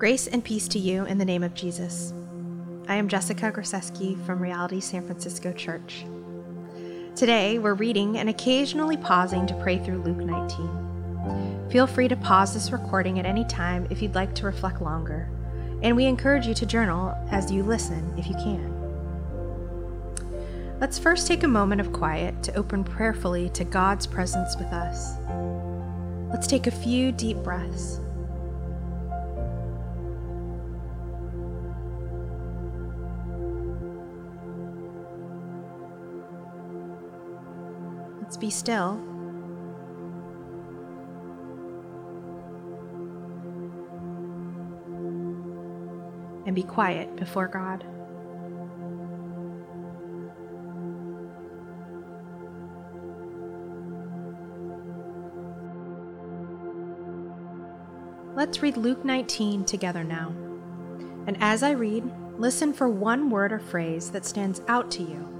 Grace and peace to you in the name of Jesus. I am Jessica Grzeski from Reality San Francisco Church. Today, we're reading and occasionally pausing to pray through Luke 19. Feel free to pause this recording at any time if you'd like to reflect longer, and we encourage you to journal as you listen if you can. Let's first take a moment of quiet to open prayerfully to God's presence with us. Let's take a few deep breaths. Let's be still. And be quiet before God. Let's read Luke 19 together now. And as I read, listen for one word or phrase that stands out to you.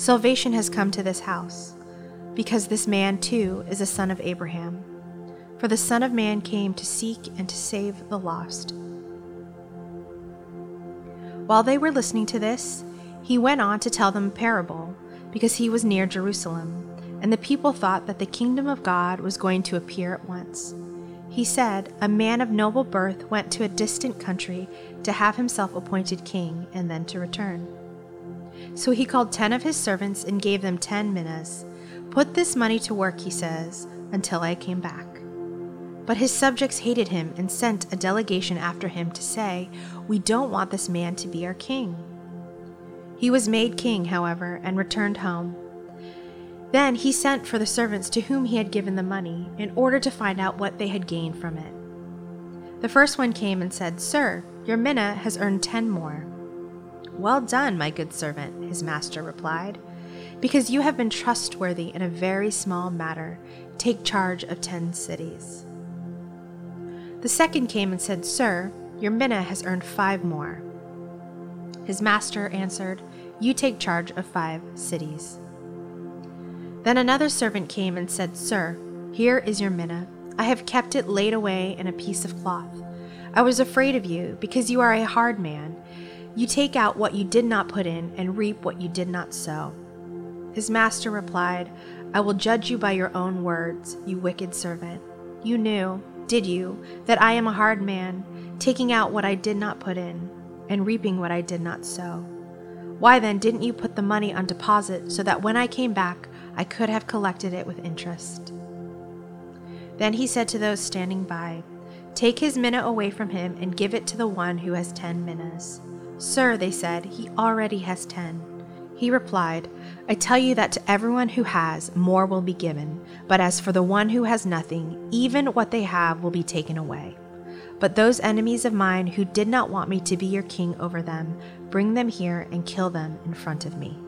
salvation has come to this house, because this man too is a son of Abraham. For the Son of Man came to seek and to save the lost. While they were listening to this, he went on to tell them a parable, because he was near Jerusalem and the people thought that the kingdom of God was going to appear at once. He said, A man of noble birth went to a distant country to have himself appointed king and then to return. So he called ten of his servants and gave them ten minas. Put this money to work, he says, until I came back. But his subjects hated him and sent a delegation after him to say, We don't want this man to be our king. He was made king, however, and returned home. Then he sent for the servants to whom he had given the money, in order to find out what they had gained from it. The first one came and said, Sir, your mina has earned ten more. Well done, my good servant, his master replied. Because you have been trustworthy in a very small matter, take charge of ten cities. The second came and said, Sir, your mina has earned five more. His master answered, You take charge of five cities. Then another servant came and said, Sir, here is your mina. I have kept it laid away in a piece of cloth. I was afraid of you, because you are a hard man. You take out what you did not put in, and reap what you did not sow. His master replied, I will judge you by your own words, you wicked servant. You knew, did you, that I am a hard man, taking out what I did not put in, and reaping what I did not sow? Why then didn't you put the money on deposit so that when I came back, I could have collected it with interest. Then he said to those standing by, Take his mina away from him and give it to the one who has ten minas. Sir, they said, he already has ten. He replied, I tell you that to everyone who has, more will be given, but as for the one who has nothing, even what they have will be taken away. But those enemies of mine who did not want me to be your king over them, bring them here and kill them in front of me.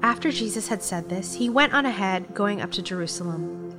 After Jesus had said this, he went on ahead, going up to Jerusalem.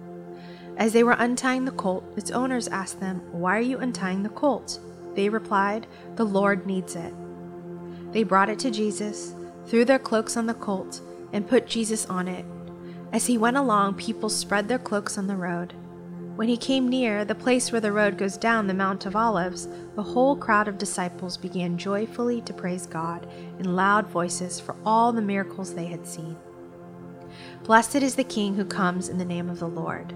As they were untying the colt, its owners asked them, Why are you untying the colt? They replied, The Lord needs it. They brought it to Jesus, threw their cloaks on the colt, and put Jesus on it. As he went along, people spread their cloaks on the road. When he came near the place where the road goes down the Mount of Olives, the whole crowd of disciples began joyfully to praise God in loud voices for all the miracles they had seen. Blessed is the King who comes in the name of the Lord.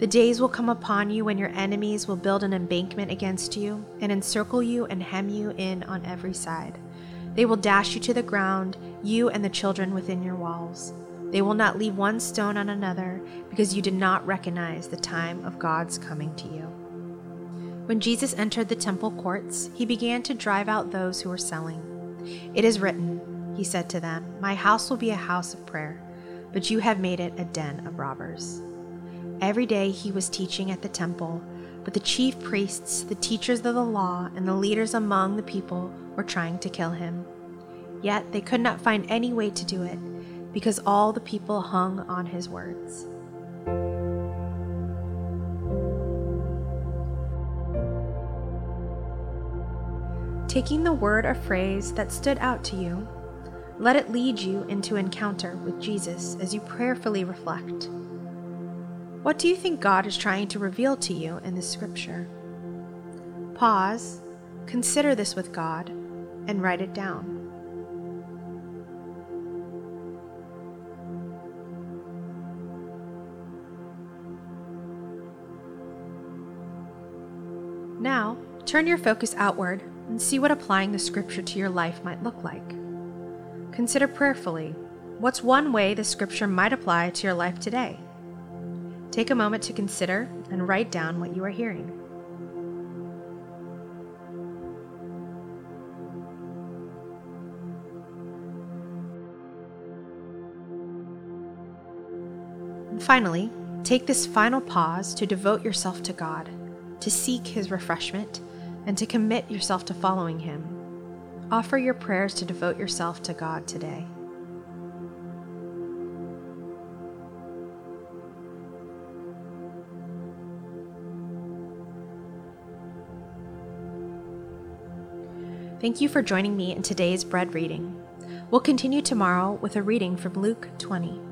The days will come upon you when your enemies will build an embankment against you and encircle you and hem you in on every side. They will dash you to the ground, you and the children within your walls. They will not leave one stone on another because you did not recognize the time of God's coming to you. When Jesus entered the temple courts, he began to drive out those who were selling. It is written, he said to them, My house will be a house of prayer, but you have made it a den of robbers. Every day he was teaching at the temple, but the chief priests, the teachers of the law, and the leaders among the people were trying to kill him. Yet they could not find any way to do it, because all the people hung on his words. taking the word or phrase that stood out to you, let it lead you into encounter with Jesus as you prayerfully reflect. What do you think God is trying to reveal to you in this scripture? Pause, consider this with God, and write it down. Now, turn your focus outward and see what applying the scripture to your life might look like. Consider prayerfully what's one way the scripture might apply to your life today. Take a moment to consider and write down what you are hearing. And finally, take this final pause to devote yourself to God, to seek His refreshment and to commit yourself to following Him. Offer your prayers to devote yourself to God today. Thank you for joining me in today's bread reading. We'll continue tomorrow with a reading from Luke 20.